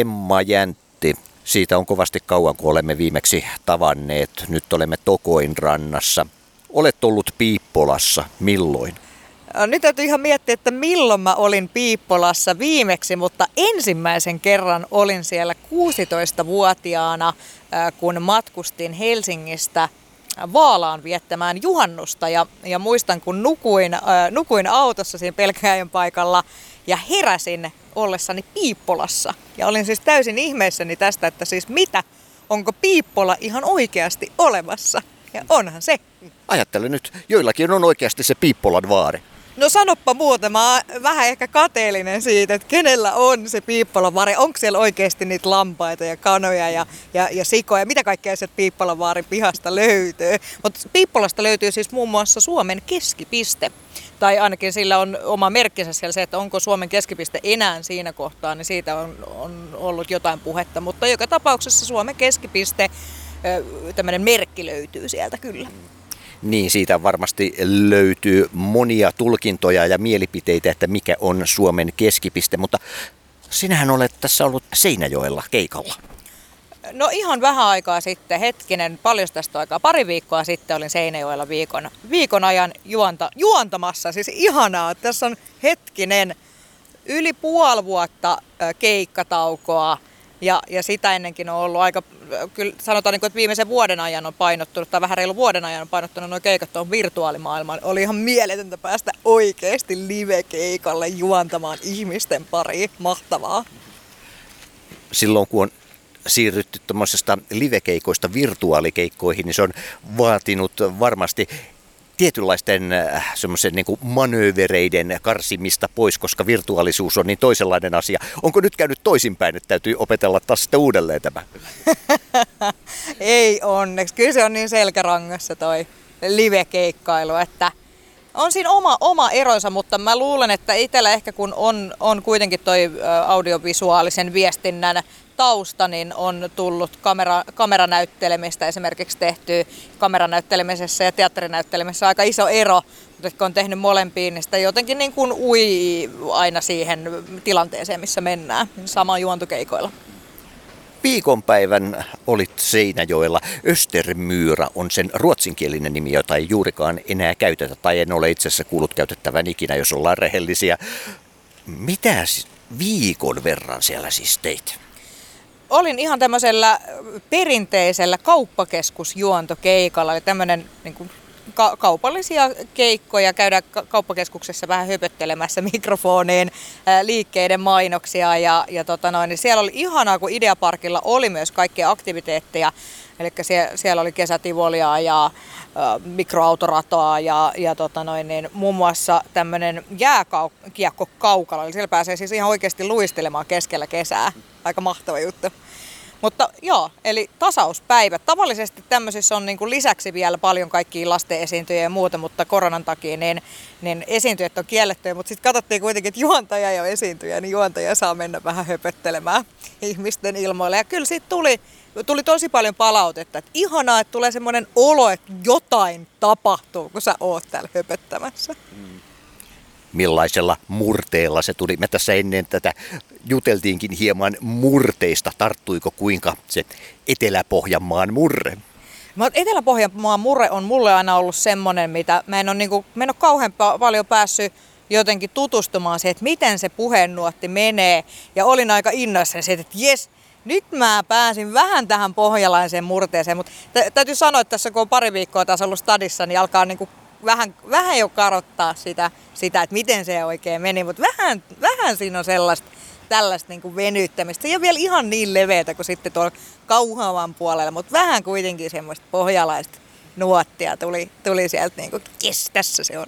Emma Jäntti. Siitä on kovasti kauan, kun olemme viimeksi tavanneet. Nyt olemme Tokoin rannassa. Olet ollut Piippolassa. Milloin? Nyt täytyy ihan miettiä, että milloin mä olin Piippolassa viimeksi, mutta ensimmäisen kerran olin siellä 16-vuotiaana, kun matkustin Helsingistä Vaalaan viettämään juhannusta. Ja, ja muistan, kun nukuin, nukuin autossa siinä pelkäjän paikalla ja heräsin ollessani Piippolassa. Ja olin siis täysin ihmeessäni tästä, että siis mitä, onko Piippola ihan oikeasti olemassa? Ja onhan se. Ajattelen nyt, joillakin on oikeasti se Piippolan vaari. No sanoppa muuta, mä oon vähän ehkä kateellinen siitä, että kenellä on se Piippolavaari. Onko siellä oikeasti niitä lampaita ja kanoja ja, ja, ja sikoja, mitä kaikkea sieltä Piippolavaarin pihasta löytyy. Mutta Piippolasta löytyy siis muun muassa Suomen keskipiste. Tai ainakin sillä on oma merkkinsä siellä se, että onko Suomen keskipiste enää siinä kohtaa, niin siitä on, on ollut jotain puhetta. Mutta joka tapauksessa Suomen keskipiste, tämmöinen merkki löytyy sieltä kyllä niin siitä varmasti löytyy monia tulkintoja ja mielipiteitä, että mikä on Suomen keskipiste, mutta sinähän olet tässä ollut Seinäjoella keikalla. No ihan vähän aikaa sitten, hetkinen, paljon tästä aikaa, pari viikkoa sitten olin Seinäjoella viikon, viikon ajan juonta, juontamassa. Siis ihanaa, tässä on hetkinen, yli puoli vuotta keikkataukoa, ja, ja sitä ennenkin on ollut aika, kyllä sanotaan niin kuin, että viimeisen vuoden ajan on painottunut, tai vähän reilu vuoden ajan on painottunut nuo keikat tuon virtuaalimaailmaan. Oli ihan mieletöntä päästä oikeasti live-keikalle juontamaan ihmisten pariin. Mahtavaa. Silloin kun on siirrytty tuommoisesta livekeikoista virtuaalikeikkoihin, niin se on vaatinut varmasti tietynlaisten äh, semmoisen niin manöövereiden karsimista pois, koska virtuaalisuus on niin toisenlainen asia. Onko nyt käynyt toisinpäin, että täytyy opetella taas sitten uudelleen tämä? Ei onneksi. Kyllä se on niin selkärangassa toi live-keikkailu, että on siinä oma, oma eronsa, mutta mä luulen, että itsellä ehkä kun on, on kuitenkin toi audiovisuaalisen viestinnän tausta, niin on tullut kamera, kameranäyttelemistä esimerkiksi tehty kameranäyttelemisessä ja teatterinäyttelemisessä aika iso ero, mutta kun on tehnyt molempiin, niin sitä jotenkin niin kuin ui aina siihen tilanteeseen, missä mennään, sama juontokeikoilla. Viikonpäivän olit Seinäjoella. Östermyyrä on sen ruotsinkielinen nimi, jota ei juurikaan enää käytetä, tai en ole itse asiassa kuullut käytettävän ikinä, jos ollaan rehellisiä. Mitä viikon verran siellä siis teit? Olin ihan tämmöisellä perinteisellä kauppakeskusjuontokeikalla, eli tämmöinen niin kuin ka- kaupallisia keikkoja, käydään ka- kauppakeskuksessa vähän höpöttelemässä mikrofoniin ää, liikkeiden mainoksia ja, ja tota noin, niin siellä oli ihanaa, kun Ideaparkilla oli myös kaikkia aktiviteetteja, eli sie- siellä oli kesätivolia ja mikroautoratoa ja, ja tota noin, niin muun muassa tämmöinen jääkiekko kaukalla, eli siellä pääsee siis ihan oikeasti luistelemaan keskellä kesää. Aika mahtava juttu. Mutta joo, eli tasauspäivät. Tavallisesti tämmöisissä on niin kuin lisäksi vielä paljon kaikkia lasten esiintyjä ja muuta, mutta koronan takia niin, niin esiintyjät on kiellettyjä. Mutta sitten katsottiin kuitenkin, että juontaja ja esiintyjä, niin juontaja saa mennä vähän höpöttelemään ihmisten ilmoille. Ja kyllä siitä tuli, tuli tosi paljon palautetta, että ihanaa, että tulee semmoinen olo, että jotain tapahtuu, kun sä oot täällä höpöttämässä. Mm millaisella murteella se tuli. Me tässä ennen tätä juteltiinkin hieman murteista. Tarttuiko kuinka se Etelä-Pohjanmaan murre? Etelä-Pohjanmaan murre on mulle aina ollut semmoinen, mitä mä en ole, niin kuin, mä en ole kauhean paljon päässyt jotenkin tutustumaan siihen, että miten se puheennuotti menee. Ja olin aika innoissani siitä, että jes, nyt mä pääsin vähän tähän pohjalaiseen murteeseen, mutta täytyy sanoa, että tässä kun on pari viikkoa taas ollut stadissa, niin alkaa niin kuin vähän, vähän jo karottaa sitä, sitä, että miten se oikein meni, mutta vähän, vähän siinä on sellaista tällaista niin venyttämistä. Se ei ole vielä ihan niin leveätä kuin sitten tuolla kauhavan puolella, mutta vähän kuitenkin semmoista pohjalaista nuottia tuli, tuli sieltä, niin kuin, yes, tässä se on.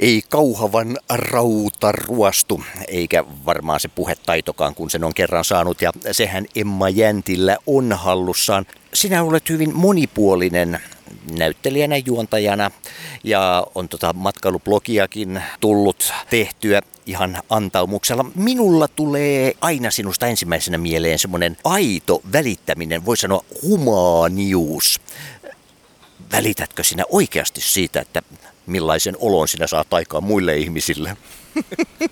Ei kauhavan rauta ruostu, eikä varmaan se puhetaitokaan, kun sen on kerran saanut. Ja sehän Emma Jäntillä on hallussaan. Sinä olet hyvin monipuolinen näyttelijänä, juontajana ja on tota matkailublogiakin tullut tehtyä ihan antaumuksella. Minulla tulee aina sinusta ensimmäisenä mieleen semmoinen aito välittäminen, voi sanoa humanius. Välitätkö sinä oikeasti siitä, että millaisen olon sinä saat aikaan muille ihmisille?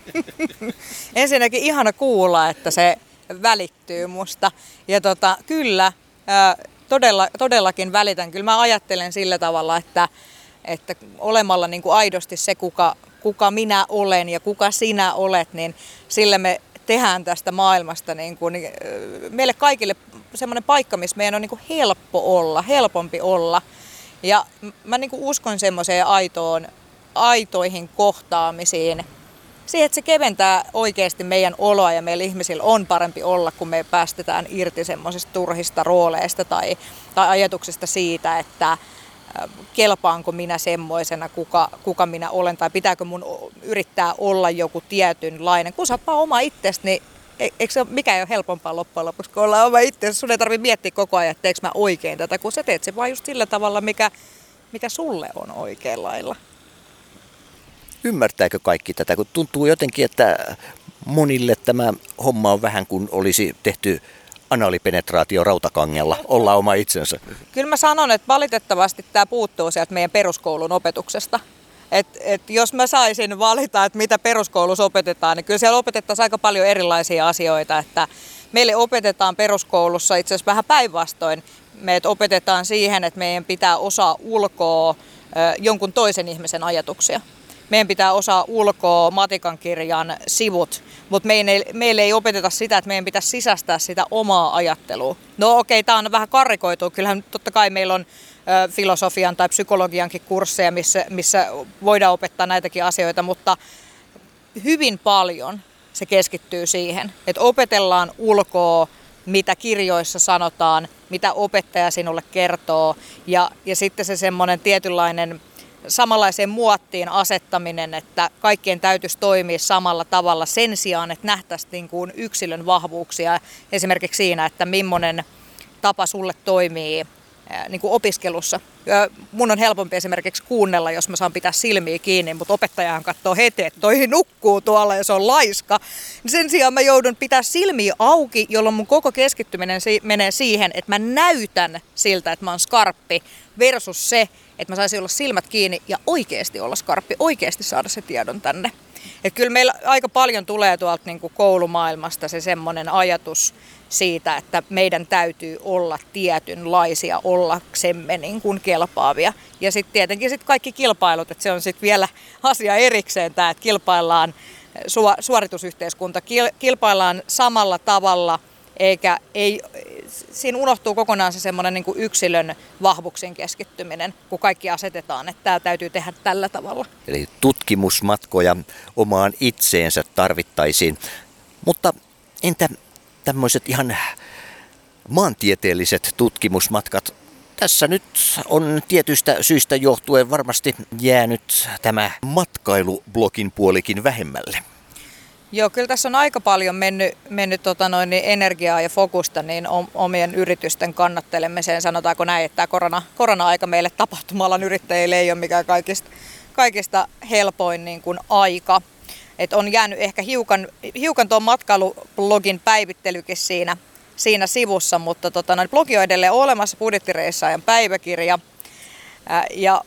Ensinnäkin ihana kuulla, että se välittyy musta. Ja tota, kyllä, todella, todellakin välitän. Kyllä mä ajattelen sillä tavalla, että, että olemalla niin kuin aidosti se, kuka, kuka minä olen ja kuka sinä olet, niin sillä me tehdään tästä maailmasta niin kuin, meille kaikille semmoinen paikka, missä meidän on niin kuin helppo olla, helpompi olla. Ja mä niin kuin uskon semmoiseen aitoon, aitoihin kohtaamisiin, siihen, että se keventää oikeasti meidän oloa ja meillä ihmisillä on parempi olla, kun me päästetään irti semmoisista turhista rooleista tai, tai ajatuksista siitä, että kelpaanko minä semmoisena, kuka, kuka minä olen, tai pitääkö mun yrittää olla joku tietynlainen. Kun sä oot oma itsesi, niin e, eikö se mikä ei ole helpompaa loppujen lopuksi, kun ollaan oma itsesi. Sun ei tarvitse miettiä koko ajan, että teekö mä oikein tätä, kun sä teet se vaan just sillä tavalla, mikä, mikä sulle on oikein lailla. Ymmärtääkö kaikki tätä, kun tuntuu jotenkin, että monille tämä homma on vähän kuin olisi tehty analipenetraatio rautakangella, olla oma itsensä? Kyllä mä sanon, että valitettavasti tämä puuttuu sieltä meidän peruskoulun opetuksesta. Et, et jos mä saisin valita, että mitä peruskoulussa opetetaan, niin kyllä siellä opetettaisiin aika paljon erilaisia asioita. Että meille opetetaan peruskoulussa itse asiassa vähän päinvastoin. Meitä opetetaan siihen, että meidän pitää osaa ulkoa jonkun toisen ihmisen ajatuksia meidän pitää osaa ulkoa matikan kirjan sivut, mutta meille ei, opeteta sitä, että meidän pitäisi sisästää sitä omaa ajattelua. No okei, okay, tämä on vähän karrikoitu. Kyllähän totta kai meillä on filosofian tai psykologiankin kursseja, missä, missä voidaan opettaa näitäkin asioita, mutta hyvin paljon se keskittyy siihen, että opetellaan ulkoa, mitä kirjoissa sanotaan, mitä opettaja sinulle kertoo ja, ja sitten se semmoinen tietynlainen samanlaiseen muottiin asettaminen, että kaikkien täytyisi toimia samalla tavalla sen sijaan, että nähtäisiin niin kuin yksilön vahvuuksia esimerkiksi siinä, että millainen tapa sulle toimii niin kuin opiskelussa. Mun on helpompi esimerkiksi kuunnella, jos mä saan pitää silmiä kiinni, mutta opettajahan katsoo heti, että toi nukkuu tuolla ja se on laiska. Sen sijaan mä joudun pitää silmiä auki, jolloin mun koko keskittyminen menee siihen, että mä näytän siltä, että mä oon skarppi, versus se, että mä saisin olla silmät kiinni ja oikeasti olla skarppi, oikeasti saada se tiedon tänne. Et kyllä meillä aika paljon tulee tuolta niin kuin koulumaailmasta se semmoinen ajatus siitä, että meidän täytyy olla tietynlaisia ollaksemme niin kuin kelpaavia. Ja sitten tietenkin sit kaikki kilpailut, että se on sitten vielä asia erikseen tämä, että kilpaillaan suoritusyhteiskunta, kilpaillaan samalla tavalla – eikä ei, siinä unohtuu kokonaan se semmoinen niin yksilön vahvuuksien keskittyminen, kun kaikki asetetaan, että tämä täytyy tehdä tällä tavalla. Eli tutkimusmatkoja omaan itseensä tarvittaisiin. Mutta entä tämmöiset ihan maantieteelliset tutkimusmatkat? Tässä nyt on tietystä syistä johtuen varmasti jäänyt tämä matkailublogin puolikin vähemmälle. Joo, kyllä tässä on aika paljon mennyt, mennyt tota noin, niin energiaa ja fokusta niin omien yritysten kannattelemiseen. Sanotaanko näin, että tämä korona, korona-aika meille tapahtumalan yrittäjille ei ole mikään kaikista, kaikista helpoin niin kuin aika. Et on jäänyt ehkä hiukan, hiukan tuon matkailublogin päivittelykin siinä, siinä sivussa, mutta tota, noin, blogi on edelleen olemassa, budjettireissaajan päiväkirja. Ja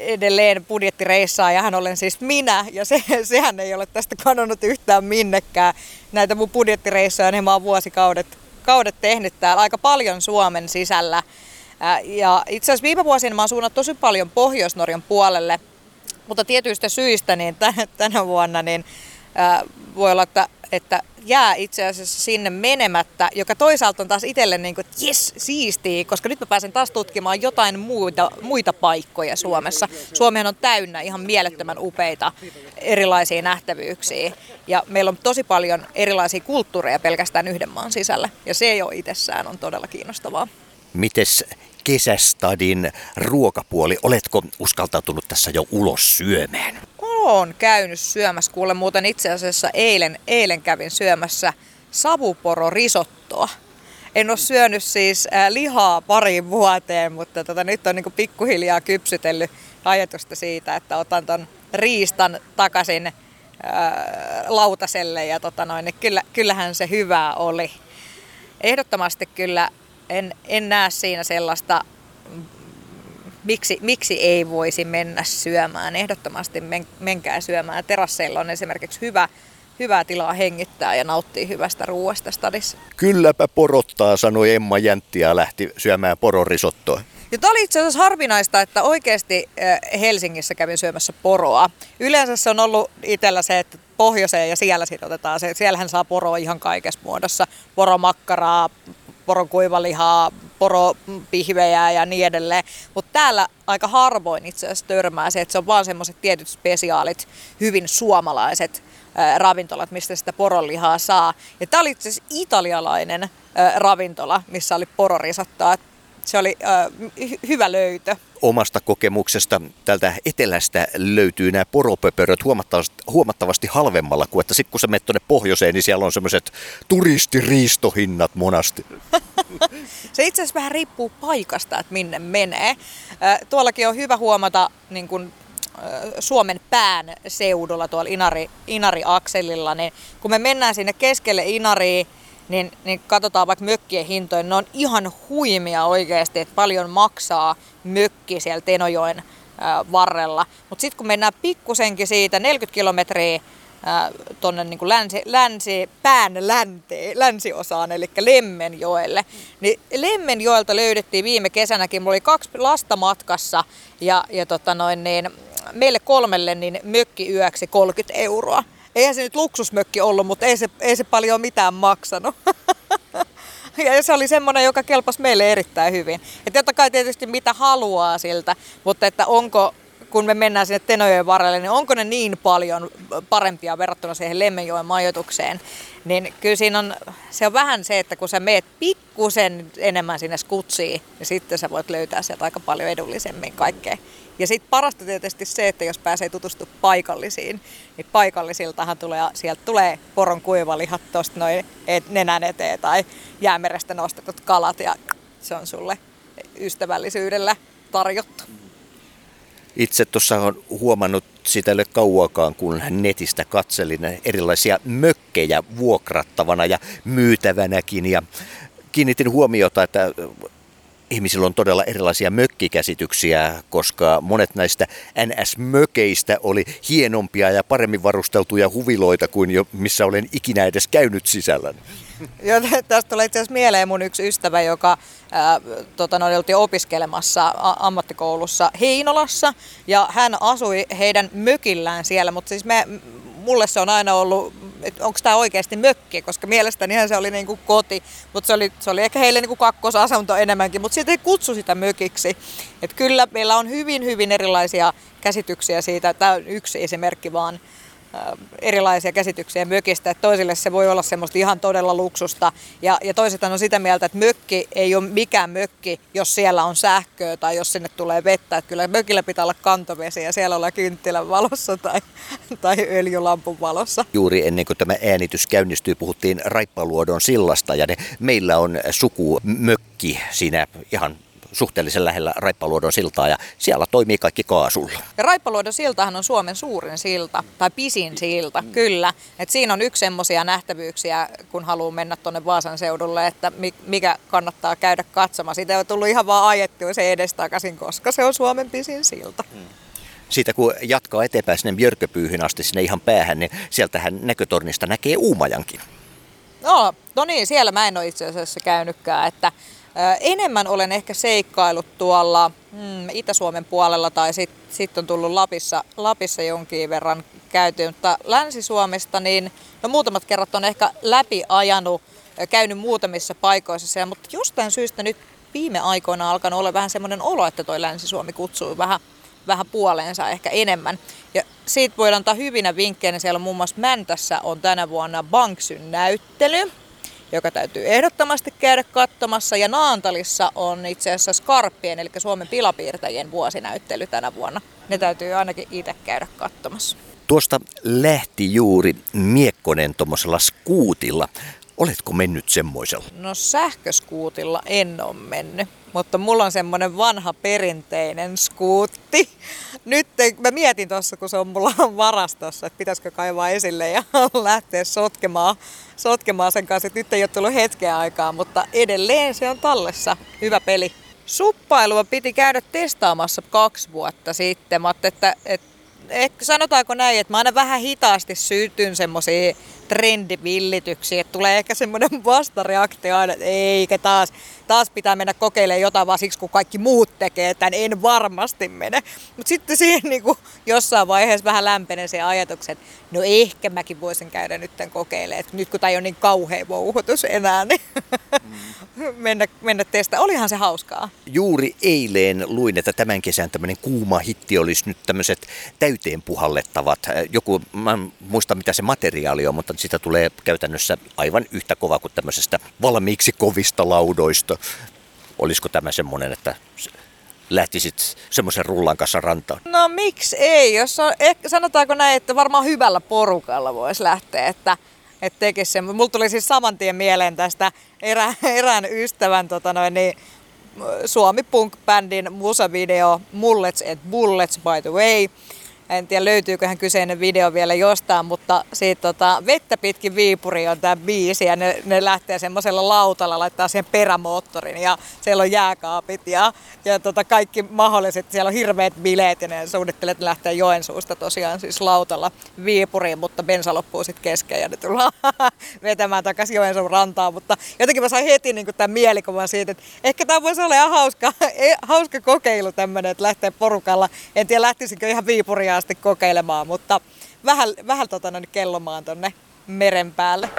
edelleen budjettireissaa ja hän olen siis minä ja se, sehän ei ole tästä kadonnut yhtään minnekään. Näitä mun budjettireissoja niin mä oon vuosikaudet kaudet tehnyt täällä aika paljon Suomen sisällä. Ja itse asiassa viime vuosina mä oon suunnat tosi paljon Pohjois-Norjan puolelle, mutta tietyistä syistä niin tänä vuonna niin voi olla, että, että jää itse asiassa sinne menemättä, joka toisaalta on taas itselle niin kuin, että jes, siistii, koska nyt mä pääsen taas tutkimaan jotain muita, muita paikkoja Suomessa. Suomihan on täynnä ihan mielettömän upeita erilaisia nähtävyyksiä ja meillä on tosi paljon erilaisia kulttuureja pelkästään yhden maan sisällä ja se jo itsessään on todella kiinnostavaa. Mites kesästadin ruokapuoli, oletko uskaltautunut tässä jo ulos syömään? Oon käynyt syömässä, kuule muuten itse asiassa eilen, eilen kävin syömässä savuporo risottoa. En ole syönyt siis äh, lihaa pariin vuoteen, mutta tota, nyt on niin pikkuhiljaa kypsytellyt ajatusta siitä, että otan ton riistan takaisin ää, äh, lautaselle ja tota noin, niin kyllä, kyllähän se hyvää oli. Ehdottomasti kyllä en, en näe siinä sellaista miksi, miksi ei voisi mennä syömään. Ehdottomasti men, menkää syömään. Terasseilla on esimerkiksi hyvä, hyvää tilaa hengittää ja nauttii hyvästä ruoasta stadissa. Kylläpä porottaa, sanoi Emma Jäntti ja lähti syömään pororisottoa. Ja tämä oli itse asiassa harvinaista, että oikeasti Helsingissä kävin syömässä poroa. Yleensä se on ollut itsellä se, että pohjoiseen ja siellä sitten otetaan se. Siellähän saa poroa ihan kaikessa muodossa. Poromakkaraa, porokuivalihaa, poropihvejä ja niin edelleen. Mutta täällä aika harvoin itse asiassa törmää se, että se on vaan semmoiset tietyt spesiaalit, hyvin suomalaiset ravintolat, mistä sitä poronlihaa saa. Ja tämä oli itse asiassa italialainen ravintola, missä oli pororisottoa se oli äh, hyvä löytö. Omasta kokemuksesta tältä etelästä löytyy nämä poropöpöröt huomattavasti, huomattavasti halvemmalla kuin että sitten kun sä menet tuonne pohjoiseen, niin siellä on semmoiset turistiriistohinnat monasti. se itse asiassa vähän riippuu paikasta, että minne menee. Äh, tuollakin on hyvä huomata niin kun, Suomen pään seudulla tuolla Inari, Inari-akselilla, niin kun me mennään sinne keskelle Inariin, niin, niin katsotaan vaikka mökkien hintoja, ne on ihan huimia oikeasti, että paljon maksaa mökki siellä Tenojoen varrella. Mutta sitten kun mennään pikkusenkin siitä 40 kilometriä tuonne niin länsi, länsi, pään länteen, länsiosaan, eli Lemmenjoelle. Niin Lemmenjoelta löydettiin viime kesänäkin, mulla oli kaksi lasta matkassa ja, ja tota noin, niin, meille kolmelle niin mökki yöksi 30 euroa eihän se nyt luksusmökki ollut, mutta ei se, ei se paljon mitään maksanut. ja se oli semmoinen, joka kelpasi meille erittäin hyvin. Ja totta kai tietysti mitä haluaa siltä, mutta että onko, kun me mennään sinne Tenojoen varrelle, niin onko ne niin paljon parempia verrattuna siihen Lemmenjoen majoitukseen, niin kyllä siinä on, se on vähän se, että kun sä meet pikkusen enemmän sinne skutsiin, niin sitten sä voit löytää sieltä aika paljon edullisemmin kaikkea. Ja sitten parasta tietysti se, että jos pääsee tutustumaan paikallisiin, niin paikallisiltahan tulee, sieltä tulee poron kuivalihat tuosta noin nenän eteen tai jäämerestä nostetut kalat ja se on sulle ystävällisyydellä tarjottu. Itse tuossa on huomannut sitä ei ole kauakaan, kun netistä katselin erilaisia mökkejä vuokrattavana ja myytävänäkin. Ja kiinnitin huomiota, että ihmisillä on todella erilaisia mökkikäsityksiä, koska monet näistä NS-mökeistä oli hienompia ja paremmin varusteltuja huviloita kuin jo missä olen ikinä edes käynyt sisällä. Joo, tästä tulee itse asiassa mieleen mun yksi ystävä, joka ää, tota, no, oltiin opiskelemassa ammattikoulussa Heinolassa ja hän asui heidän mökillään siellä, mutta siis me, mulle se on aina ollut että onko tämä oikeasti mökki, koska mielestäni se oli niin kuin koti, mutta se oli, se oli ehkä heille niin kuin kakkosasunto enemmänkin, mutta siitä ei kutsu sitä mökiksi. Et kyllä meillä on hyvin, hyvin erilaisia käsityksiä siitä, tämä on yksi esimerkki vaan, erilaisia käsityksiä mökistä. Että toisille se voi olla semmoista ihan todella luksusta. Ja, ja toiset on sitä mieltä, että mökki ei ole mikään mökki, jos siellä on sähköä tai jos sinne tulee vettä. Että kyllä mökillä pitää olla kantovesi ja siellä olla kynttilän valossa tai, tai öljylampun valossa. Juuri ennen kuin tämä äänitys käynnistyi, puhuttiin Raippaluodon sillasta ja ne, meillä on suku mökki siinä ihan suhteellisen lähellä Raippaluodon siltaa ja siellä toimii kaikki kaasulla. Ja Raippaluodon siltahan on Suomen suurin silta, tai pisin silta, mm. kyllä. Et siinä on yksi semmoisia nähtävyyksiä, kun haluaa mennä tuonne Vaasan seudulle, että mikä kannattaa käydä katsomaan. Siitä on tullut ihan vaan ajettua se edestakaisin, koska se on Suomen pisin silta. Mm siitä kun jatkaa eteenpäin sinne Björköpyyhyn asti sinne ihan päähän, niin sieltähän näkötornista näkee Uumajankin. No, no niin, siellä mä en ole itse asiassa käynytkään, että Enemmän olen ehkä seikkailut tuolla mm, Itä-Suomen puolella tai sitten sit on tullut Lapissa, Lapissa jonkin verran käyty, mutta Länsi-Suomesta niin no muutamat kerrat on ehkä läpi ajanut, käynyt muutamissa paikoissa siellä, mutta jostain syystä nyt viime aikoina alkanut olla vähän semmoinen olo, että toi Länsi-Suomi kutsuu vähän, vähän puoleensa ehkä enemmän. Ja siitä voidaan antaa hyvinä vinkkeinä. Siellä on muun muassa Mäntässä on tänä vuonna Banksyn näyttely joka täytyy ehdottomasti käydä katsomassa. Ja Naantalissa on itse asiassa Skarppien, eli Suomen pilapiirtäjien vuosinäyttely tänä vuonna. Ne täytyy ainakin itse käydä katsomassa. Tuosta lähti juuri Miekkonen tuommoisella skuutilla. Oletko mennyt semmoisella? No sähköskuutilla en ole mennyt, mutta mulla on semmoinen vanha perinteinen skuutti. Nyt mä mietin tuossa, kun se on mulla on varastossa, että pitäisikö kaivaa esille ja lähteä sotkemaan, sotkemaan sen kanssa. Nyt ei ole tullut hetkeä aikaa, mutta edelleen se on tallessa. Hyvä peli. Suppailua piti käydä testaamassa kaksi vuotta sitten. Mä että, että, että, sanotaanko näin, että mä aina vähän hitaasti syytyn semmoisiin trendivillityksiä, että tulee ehkä semmoinen vastareaktio aina, että eikä taas, taas pitää mennä kokeilemaan jotain vaan siksi, kun kaikki muut tekee, että en varmasti mene. Mutta sitten siihen niin kuin jossain vaiheessa vähän lämpenee se ajatuksen, no ehkä mäkin voisin käydä nyt kokeilemaan, että nyt kun tämä ei ole niin kauhea vouhutus enää, niin mm. mennä, mennä testaa. Olihan se hauskaa. Juuri eilen luin, että tämän kesän tämmöinen kuuma hitti olisi nyt tämmöiset täyteen puhallettavat. Joku, mä en muista mitä se materiaali on, mutta sitä tulee käytännössä aivan yhtä kova kuin tämmöisestä valmiiksi kovista laudoista. Olisiko tämä semmoinen, että lähtisit semmoisen rullan kanssa rantaan? No miksi ei? Jos on, ehkä, sanotaanko näin, että varmaan hyvällä porukalla voisi lähteä, että että tekisi sen. Mulla tuli siis saman tien mieleen tästä erä, erään ystävän tota noin, niin, Suomi Punk-bändin musavideo Mullets and Bullets by the way. En tiedä löytyyköhän kyseinen video vielä jostain, mutta siitä tota, vettä pitkin Viipuri on tämä biisi ja ne, ne lähtee semmoisella lautalla, laittaa siihen perämoottorin ja siellä on jääkaapit ja, ja tota, kaikki mahdolliset, siellä on hirveät bileet ja ne suunnittelee, että lähtee Joensuusta tosiaan siis lautalla Viipuriin, mutta bensa loppuu sitten kesken ja ne tullaan vetämään takaisin Joensuun rantaan, mutta jotenkin mä sain heti niin tämän mielikuvan siitä, että ehkä tämä voisi olla ihan hauska, hauska kokeilu tämmöinen, että lähtee porukalla, en tiedä lähtisikö ihan Viipuria asti kokeilemaan, mutta vähän, vähän tota, noin kellomaan tonne meren päälle.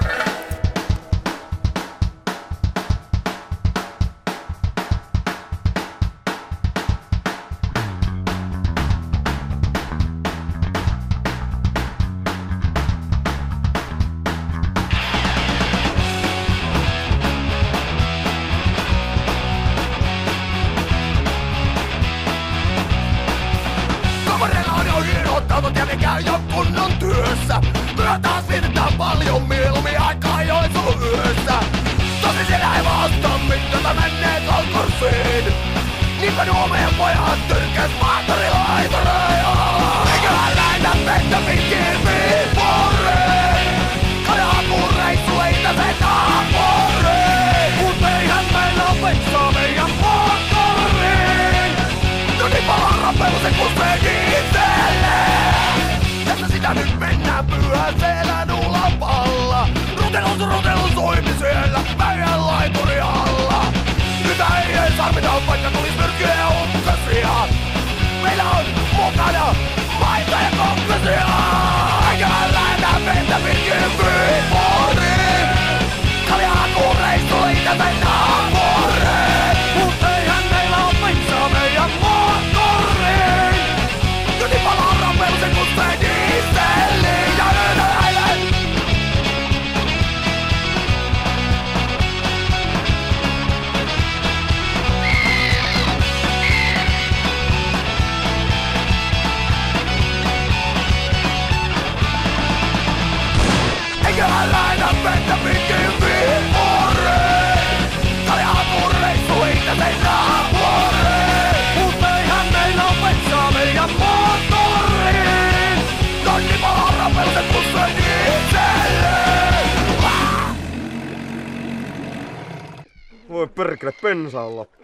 Perkele pensa on loppu.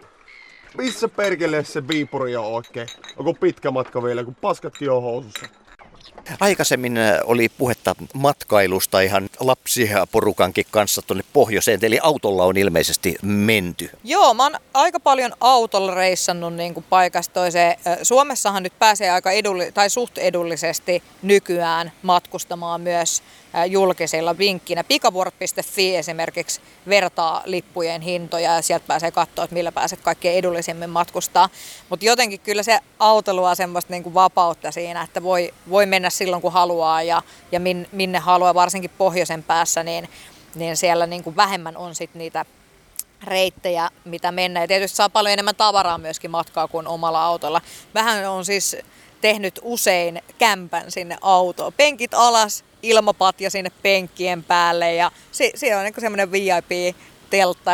Missä perkele se Viipuri on oikein? Onko pitkä matka vielä, kun paskatkin on housussa? Aikaisemmin äh, oli puhetta matkailusta ihan lapsiporukankin kanssa tuonne pohjoiseen, eli autolla on ilmeisesti menty. Joo, mä oon aika paljon autolla reissannut niin kuin paikasta toiseen. Suomessahan nyt pääsee aika edulli- tai suht edullisesti nykyään matkustamaan myös julkisilla vinkkinä. Pikavuorot.fi esimerkiksi vertaa lippujen hintoja ja sieltä pääsee katsoa, että millä pääset kaikkein edullisemmin matkustaa. Mutta jotenkin kyllä se auto luo semmoista niin kuin vapautta siinä, että voi, voi mennä silloin kun haluaa ja, ja min, minne haluaa, varsinkin pohjoisen päässä, niin, niin siellä niin kuin vähemmän on sit niitä reittejä, mitä mennä. Ja tietysti saa paljon enemmän tavaraa myöskin matkaa kuin omalla autolla. Vähän on siis tehnyt usein kämpän sinne autoon. Penkit alas, ilmapatja sinne penkkien päälle ja se, se on niin semmoinen VIP-teltta.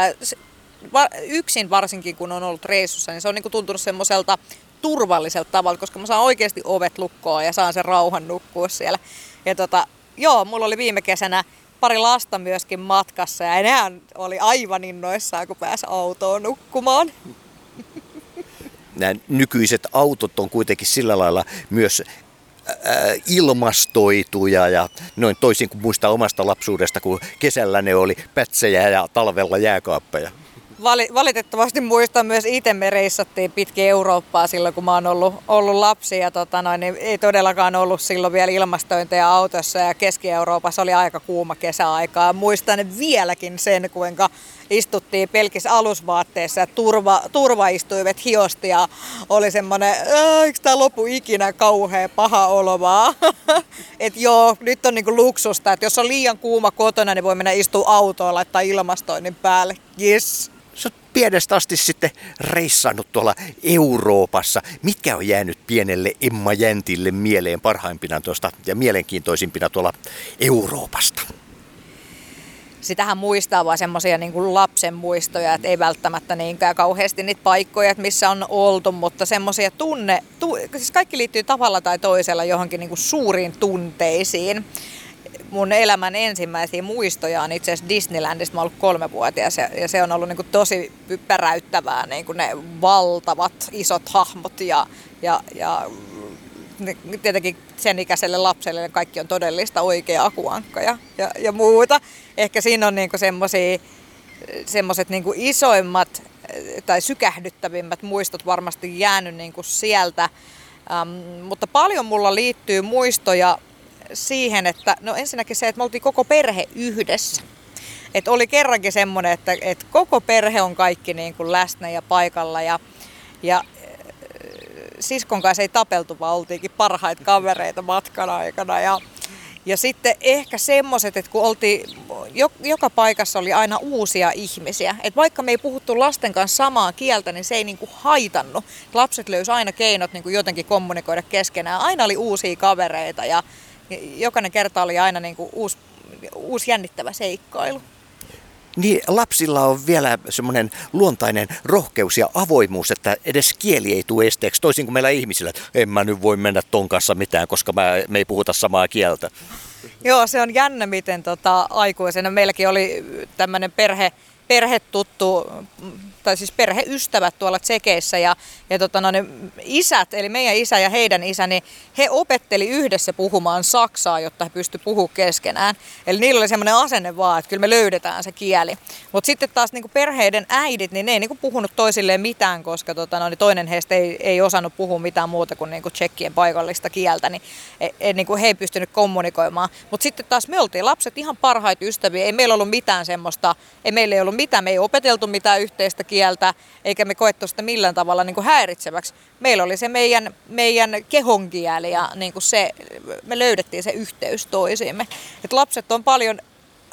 Yksin varsinkin kun on ollut reissussa, niin se on niin tuntunut semmoiselta turvalliselta tavalla, koska mä saan oikeasti ovet lukkoon ja saan sen rauhan nukkua siellä. Ja tota, joo, mulla oli viime kesänä pari lasta myöskin matkassa ja nehän oli aivan innoissaan, kun pääsi autoon nukkumaan. nämä nykyiset autot on kuitenkin sillä lailla myös ilmastoituja ja noin toisin kuin muistaa omasta lapsuudesta, kun kesällä ne oli pätsejä ja talvella jääkaappeja. Valitettavasti muistan myös itse, me reissattiin pitkin Eurooppaa silloin, kun mä oon ollut, ollut lapsi. Ja tota noin, niin ei todellakaan ollut silloin vielä ilmastointeja autossa ja Keski-Euroopassa oli aika kuuma kesäaikaa. Muistan vieläkin sen, kuinka istuttiin pelkissä alusvaatteissa ja turva, turvaistuimet hiosti ja oli semmoinen, eikö tämä lopu ikinä kauhea paha olo vaan. että joo, nyt on niinku luksusta, että jos on liian kuuma kotona, niin voi mennä istua autoon laittaa ilmastoinnin päälle. Yes. Sä oot pienestä asti sitten reissannut tuolla Euroopassa. Mitkä on jäänyt pienelle Emma Jäntille mieleen parhaimpina tuosta ja mielenkiintoisimpina tuolla Euroopasta? Sitähän muistaa vaan semmoisia niin lapsen muistoja, että ei välttämättä niinkään kauheasti niitä paikkoja, että missä on oltu, mutta semmoisia tunne, tu, siis kaikki liittyy tavalla tai toisella johonkin niin kuin suuriin tunteisiin. Mun elämän ensimmäisiä muistoja on itse asiassa Disneylandista. Mä oon ollut kolmevuotias ja, ja se on ollut niin kuin tosi päräyttävää, niin kuin ne valtavat isot hahmot ja, ja, ja tietenkin sen ikäiselle lapselle kaikki on todellista oikea akuankka ja, ja, ja muuta. Ehkä siinä on niinku semmoiset niinku isoimmat tai sykähdyttävimmät muistot varmasti jäänyt niinku sieltä. Ähm, mutta paljon mulla liittyy muistoja siihen, että no ensinnäkin se, että me oltiin koko perhe yhdessä. Et oli kerrankin semmoinen, että, että koko perhe on kaikki niin kuin läsnä ja paikalla ja, ja siskon kanssa ei tapeltu, vaan oltiinkin parhaita kavereita matkan aikana. Ja, ja sitten ehkä semmoiset, että kun oltiin, joka paikassa oli aina uusia ihmisiä. Että vaikka me ei puhuttu lasten kanssa samaa kieltä, niin se ei niinku haitannut. Lapset löysivät aina keinot niinku jotenkin kommunikoida keskenään. Aina oli uusia kavereita ja jokainen kerta oli aina niinku uusi, uusi jännittävä seikkailu niin lapsilla on vielä semmoinen luontainen rohkeus ja avoimuus, että edes kieli ei tule esteeksi, toisin kuin meillä ihmisillä, en mä nyt voi mennä ton kanssa mitään, koska mä, me ei puhuta samaa kieltä. Joo, se on jännä, miten tota, aikuisena meilläkin oli tämmöinen perhe, perhetuttu tai siis perheystävät tuolla Tsekeissä ja, ja tota, no, ne isät, eli meidän isä ja heidän isä, niin he opetteli yhdessä puhumaan saksaa, jotta he pystyivät puhumaan keskenään. Eli niillä oli semmoinen asenne vaan, että kyllä me löydetään se kieli. Mutta sitten taas niin perheiden äidit, niin ne ei niin puhunut toisilleen mitään, koska tota, no, niin toinen heistä ei, ei osannut puhua mitään muuta kuin, niin kuin tsekkien paikallista kieltä, niin ei, ei, niin kuin he ei pystynyt kommunikoimaan. Mutta sitten taas me oltiin lapset ihan parhaita ystäviä, ei meillä ollut mitään semmoista, ei meillä ei ollut mitään, me ei opeteltu mitään yhteistä kieltä, eikä me koettu sitä millään tavalla niin kuin häiritseväksi. Meillä oli se meidän, meidän kehon kieli ja niin kuin se, me löydettiin se yhteys toisiimme. Et lapset on paljon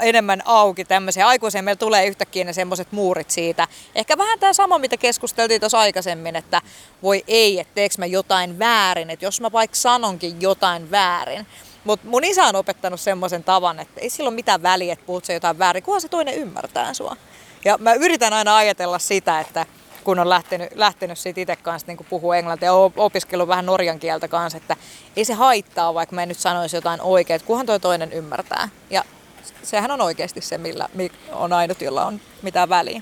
enemmän auki tämmöisiä. Aikuisia meillä tulee yhtäkkiä ne semmoiset muurit siitä. Ehkä vähän tämä sama, mitä keskusteltiin tuossa aikaisemmin, että voi ei, että teekö mä jotain väärin. Että jos mä vaikka sanonkin jotain väärin. Mutta mun isä on opettanut semmoisen tavan, että ei sillä ole mitään väliä, että puhut jotain väärin, kunhan se toinen ymmärtää sua. Ja mä yritän aina ajatella sitä, että kun on lähtenyt, lähtenyt siitä itse kanssa niin puhua englantia ja opiskellut vähän norjan kieltä kanssa, että ei se haittaa, vaikka mä en nyt sanoisi jotain oikein, että kunhan toi toinen ymmärtää. Ja sehän on oikeasti se, millä on ainut, jolla on mitään väliä.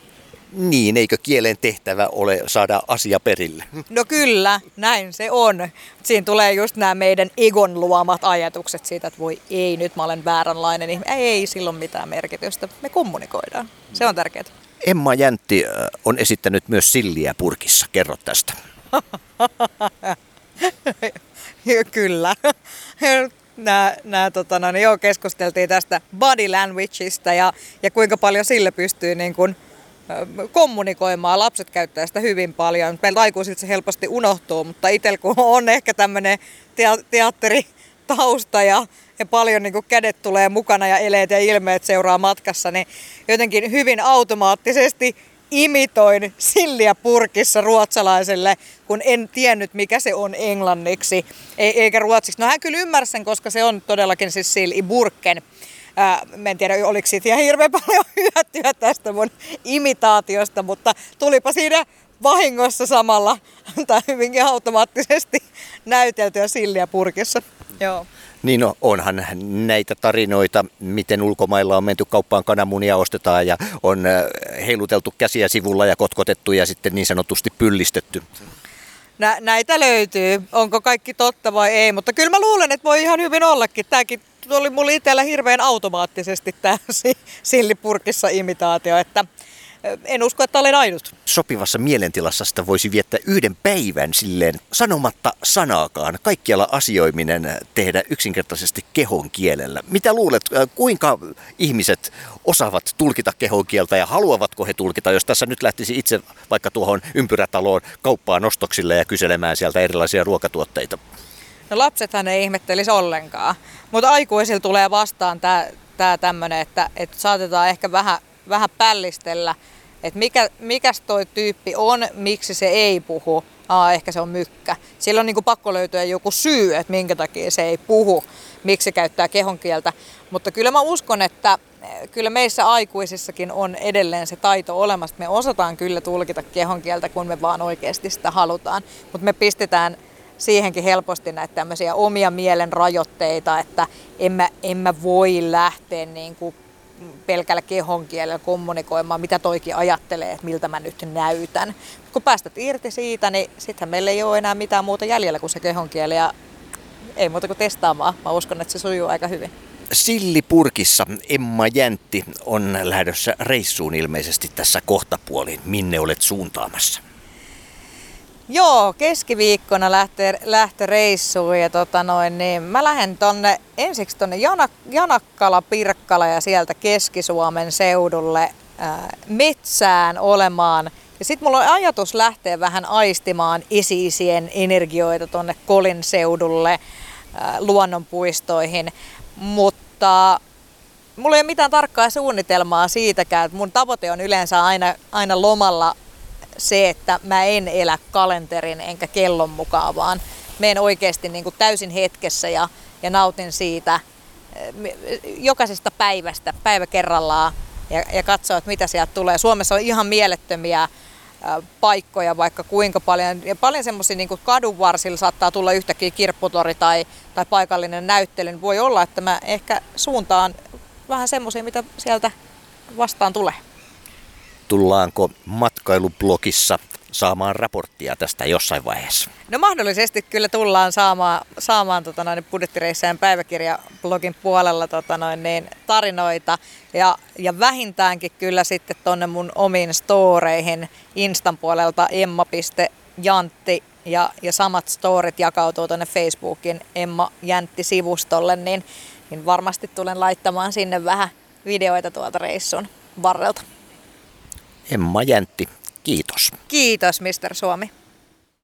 Niin, eikö kielen tehtävä ole saada asia perille? No kyllä, näin se on. Siinä tulee just nämä meidän egon luomat ajatukset siitä, että voi ei, nyt mä olen vääränlainen. Niin ei silloin mitään merkitystä. Me kommunikoidaan. Se on tärkeää. Emma Jäntti on esittänyt myös silliä purkissa. Kerro tästä. kyllä. Nää, nää, tota, no, niin joo, keskusteltiin tästä body languageista ja, ja kuinka paljon sille pystyy niin kun, kommunikoimaan. Lapset käyttää sitä hyvin paljon. Meiltä aikuisilta se helposti unohtuu, mutta itsellä kun on ehkä tämmöinen teatteritausta ja, ja paljon niin kuin kädet tulee mukana ja eleet ja ilmeet seuraa matkassa, niin jotenkin hyvin automaattisesti imitoin silliä purkissa ruotsalaiselle, kun en tiennyt mikä se on englanniksi eikä ruotsiksi. No hän kyllä ymmärsi sen, koska se on todellakin siis sill i burken. Ää, mä en tiedä, oliko siitä ihan hirveän paljon hyötyä tästä mun imitaatiosta, mutta tulipa siinä vahingossa samalla tai hyvinkin automaattisesti näyteltyä silliä purkissa. Joo. Niin no, onhan näitä tarinoita, miten ulkomailla on menty kauppaan kananmunia ostetaan ja on heiluteltu käsiä sivulla ja kotkotettu ja sitten niin sanotusti pyllistetty. nä, näitä löytyy. Onko kaikki totta vai ei, mutta kyllä mä luulen, että voi ihan hyvin ollakin. Tämäkin oli mulla itsellä hirveän automaattisesti tämä sillipurkissa imitaatio, että en usko, että olen ainut. Sopivassa mielentilassa sitä voisi viettää yhden päivän silleen sanomatta sanaakaan. Kaikkialla asioiminen tehdä yksinkertaisesti kehon kielellä. Mitä luulet, kuinka ihmiset osaavat tulkita kehon kieltä ja haluavatko he tulkita, jos tässä nyt lähtisi itse vaikka tuohon ympyrätaloon kauppaan ostoksille ja kyselemään sieltä erilaisia ruokatuotteita? No lapsethan ei ihmettelisi ollenkaan, mutta aikuisilla tulee vastaan tämä tämmöinen, että, että saatetaan ehkä vähän, vähän pällistellä, että mikä, mikäs toi tyyppi on, miksi se ei puhu. Aa, ehkä se on mykkä. Sillä on niin kuin pakko löytyä joku syy, että minkä takia se ei puhu, miksi se käyttää kehonkieltä. Mutta kyllä mä uskon, että eh, kyllä meissä aikuisissakin on edelleen se taito olemassa. Me osataan kyllä tulkita kehonkieltä, kun me vaan oikeasti sitä halutaan. Mutta me pistetään siihenkin helposti näitä tämmöisiä omia mielen rajoitteita, että en mä, en mä voi lähteä niin kuin pelkällä kehon kielellä kommunikoimaan, mitä toikin ajattelee, että miltä mä nyt näytän. Kun päästät irti siitä, niin sittenhän meillä ei ole enää mitään muuta jäljellä kuin se kehon kieli ja ei muuta kuin testaamaan. Mä uskon, että se sujuu aika hyvin. Sillipurkissa Emma Jäntti on lähdössä reissuun ilmeisesti tässä kohtapuoliin. Minne olet suuntaamassa? Joo, keskiviikkona lähtee, lähtöreissuun ja tota noin, niin mä lähden tonne ensiksi tonne Janak, Janakkala, Pirkkala ja sieltä Keski-Suomen seudulle ää, metsään olemaan. Ja sitten mulla on ajatus lähteä vähän aistimaan isiisien energioita tonne Kolin seudulle ää, luonnonpuistoihin, mutta mulla ei ole mitään tarkkaa suunnitelmaa siitäkään. Mun tavoite on yleensä aina, aina lomalla se, että mä en elä kalenterin enkä kellon mukaan, vaan menen oikeasti niin kuin täysin hetkessä ja, ja nautin siitä eh, jokaisesta päivästä, päivä kerrallaan ja, ja katsoa, että mitä sieltä tulee. Suomessa on ihan mielettömiä paikkoja vaikka kuinka paljon. Ja paljon semmoisia niin kadun varsilla saattaa tulla yhtäkkiä kirpputori tai, tai paikallinen näyttely. Voi olla, että mä ehkä suuntaan vähän semmoisia, mitä sieltä vastaan tulee tullaanko matkailublogissa saamaan raporttia tästä jossain vaiheessa? No mahdollisesti kyllä tullaan saamaan, saamaan tota noin, budjettireissään päiväkirjablogin puolella tota noin, niin, tarinoita ja, ja vähintäänkin kyllä sitten tonne mun omiin storeihin Instan puolelta emma.jantti ja, ja samat storit jakautuu tuonne Facebookin Emma Jäntti-sivustolle, niin, niin varmasti tulen laittamaan sinne vähän videoita tuolta reissun varrelta. Emma Jäntti, kiitos. Kiitos, Mr. Suomi.